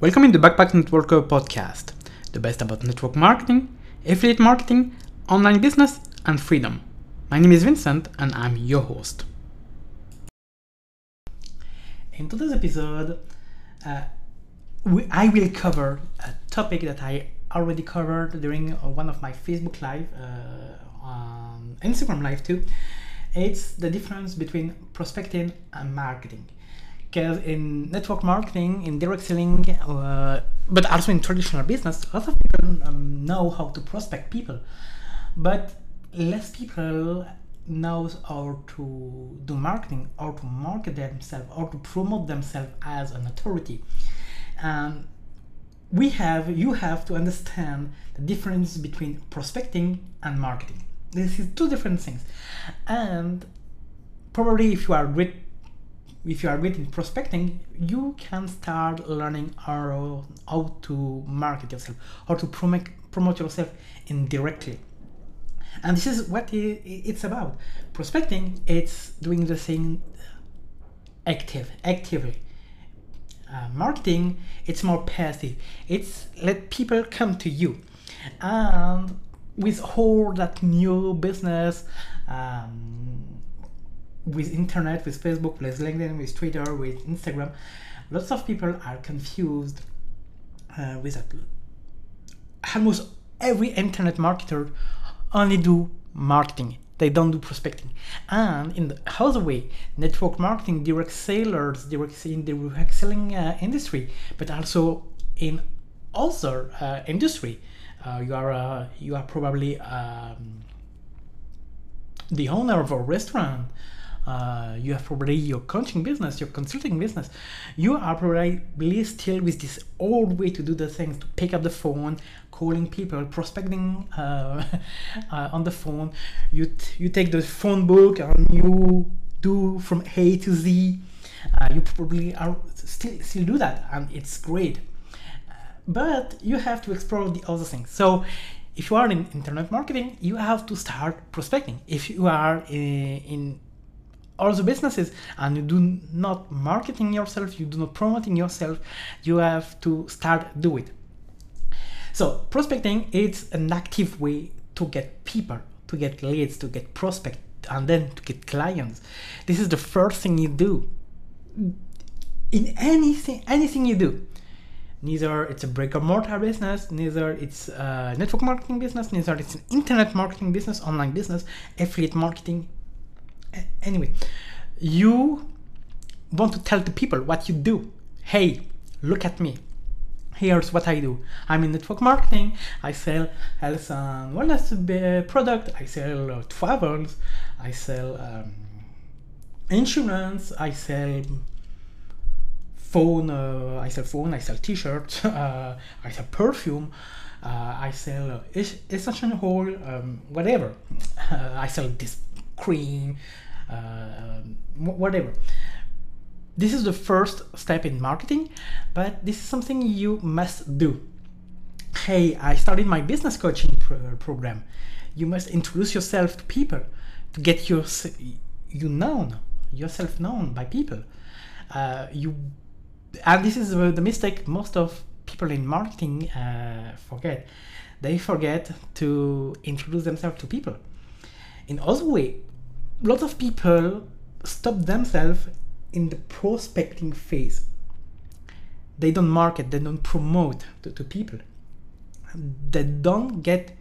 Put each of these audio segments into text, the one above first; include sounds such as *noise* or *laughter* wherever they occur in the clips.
Welcome in the Backpack Networker podcast, the best about network marketing, affiliate marketing, online business, and freedom. My name is Vincent, and I'm your host. In today's episode, uh, we, I will cover a topic that I already covered during one of my Facebook Live, uh, on Instagram Live too. It's the difference between prospecting and marketing because in network marketing, in direct selling, uh, but also in traditional business, a lot of people um, know how to prospect people, but less people knows how to do marketing, or to market themselves, or to promote themselves as an authority. And we have, you have to understand the difference between prospecting and marketing. This is two different things, and probably if you are great if you are great in prospecting, you can start learning how, how to market yourself, how to promote, promote yourself indirectly. And this is what it's about. Prospecting, it's doing the thing active, actively. Uh, marketing, it's more passive. It's let people come to you. And with all that new business, um, with internet, with Facebook, with LinkedIn, with Twitter, with Instagram, lots of people are confused uh, with that. Almost every internet marketer only do marketing. They don't do prospecting. And in the other way, network marketing, direct sellers, direct in the direct selling uh, industry, but also in other uh, industry. Uh, you are uh, you are probably um, the owner of a restaurant uh, you have probably your coaching business, your consulting business, you are probably still with this old way to do the things, to pick up the phone, calling people, prospecting uh, *laughs* uh, on the phone. You t- you take the phone book and you do from A to Z. Uh, you probably are still still do that, and it's great. But you have to explore the other things. So if you are in internet marketing, you have to start prospecting. If you are in, in all the businesses and you do not marketing yourself you do not promoting yourself you have to start do it. So prospecting is an active way to get people to get leads to get prospect and then to get clients. This is the first thing you do. In anything anything you do. Neither it's a brick or mortar business neither it's a network marketing business neither it's an internet marketing business online business affiliate marketing anyway, you want to tell the people what you do. Hey, look at me. Here's what I do. I'm in network marketing. I sell health and wellness product. I sell uh, travels. I sell um, insurance. I sell phone. Uh, I sell phone. I sell T-shirts. *laughs* Uh, I sell perfume. Uh, I sell essential oil. Um, whatever. I sell this cream, uh, um, whatever. This is the first step in marketing, but this is something you must do. Hey, I started my business coaching pro- program. You must introduce yourself to people to get your you known, yourself known by people. Uh, you and this is the mistake most of people in marketing uh, forget. They forget to introduce themselves to people. In other way, lots of people stop themselves in the prospecting phase. They don't market, they don't promote to, to people. They don't get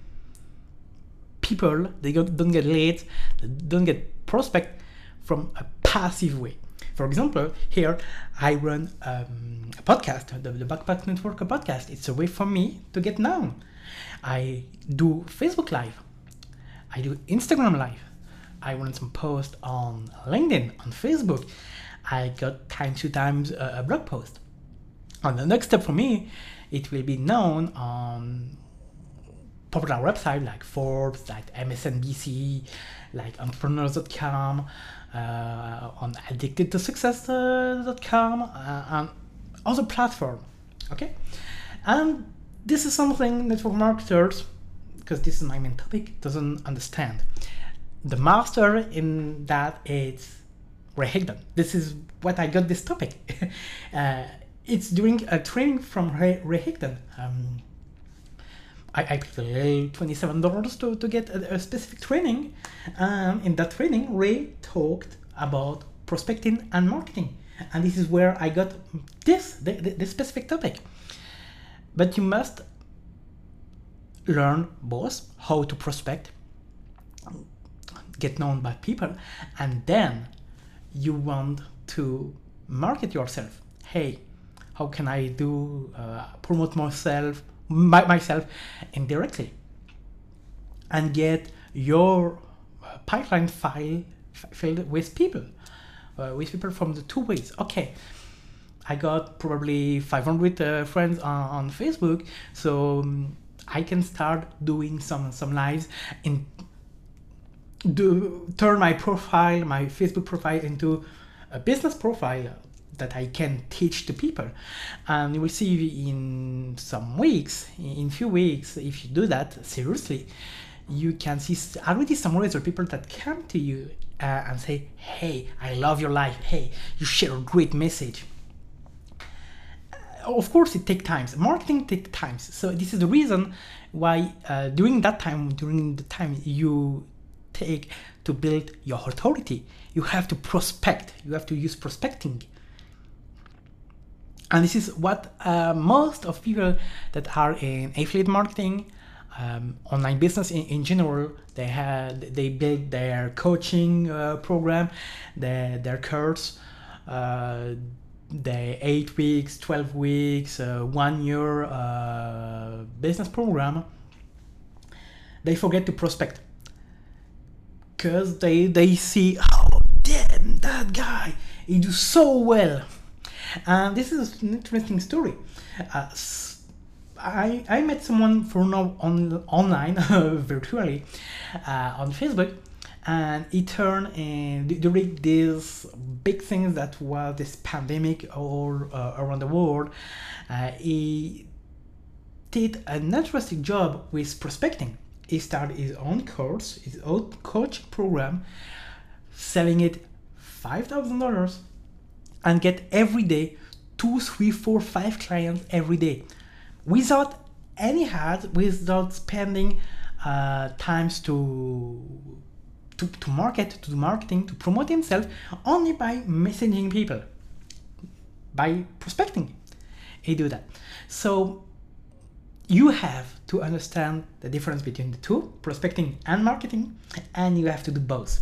people, they don't get leads, they don't get prospect from a passive way. For example, here I run um, a podcast, the, the Backpack Network podcast. It's a way for me to get known. I do Facebook Live, I do Instagram Live, I run some post on LinkedIn, on Facebook. I got time to times a, a blog post. And the next step for me, it will be known on popular website like Forbes, like MSNBC, like entrepreneurs.com, uh, on addictedtosuccess.com, uh, and other platforms. Okay? And this is something network marketers, because this is my main topic, doesn't understand the master in that is Ray Higdon. This is what I got this topic. *laughs* uh, it's during a training from Ray, Ray Higdon. Um, I, I paid $27 to, to get a, a specific training. Um, in that training, Ray talked about prospecting and marketing. And this is where I got this, this specific topic. But you must learn both how to prospect, get known by people, and then you want to market yourself. Hey, how can I do uh, promote myself, my, myself indirectly, and get your uh, pipeline file filled with people, uh, with people from the two ways. Okay, I got probably 500 uh, friends on, on, Facebook, so um, I can start doing some some lives in do turn my profile, my Facebook profile into a business profile that I can teach to people. And you will see in some weeks, in few weeks, if you do that seriously, you can see already some results people that come to you uh, and say, "Hey, I love your life. Hey, you share a great message." Uh, of course, it takes time. Marketing takes time. So this is the reason why uh, during that time, during the time you take to build your authority, you have to prospect. You have to use prospecting. And this is what uh, most of people that are in affiliate marketing um, online business in, in general they had they build their coaching uh, program their, their course uh, the eight weeks 12 weeks uh, one year uh, business program. They forget to prospect because they they see oh damn that guy he do so well and this is an interesting story. Uh, I, I met someone for now on online *laughs* virtually uh, on Facebook and he turned in during this big thing that was this pandemic all uh, around the world uh, he did an interesting job with prospecting he started his own course his own coaching program selling it $5000 and get every day two, three, four, five clients every day without any ads, without spending uh, times to, to to market, to do marketing, to promote himself, only by messaging people, by prospecting. He do that. So you have to understand the difference between the two, prospecting and marketing, and you have to do both,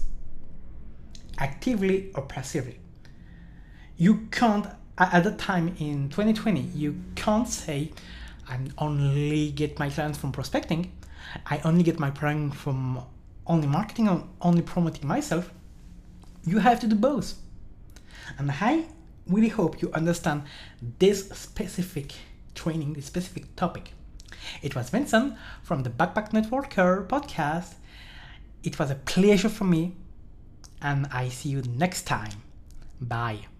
actively or passively. You can't at that time in 2020 you can't say i only get my clients from prospecting. I only get my clients from only marketing or only promoting myself. You have to do both. And i really hope you understand this specific training this specific topic it was vincent from the backpack networker podcast. It was a pleasure for me and i see you next time. Bye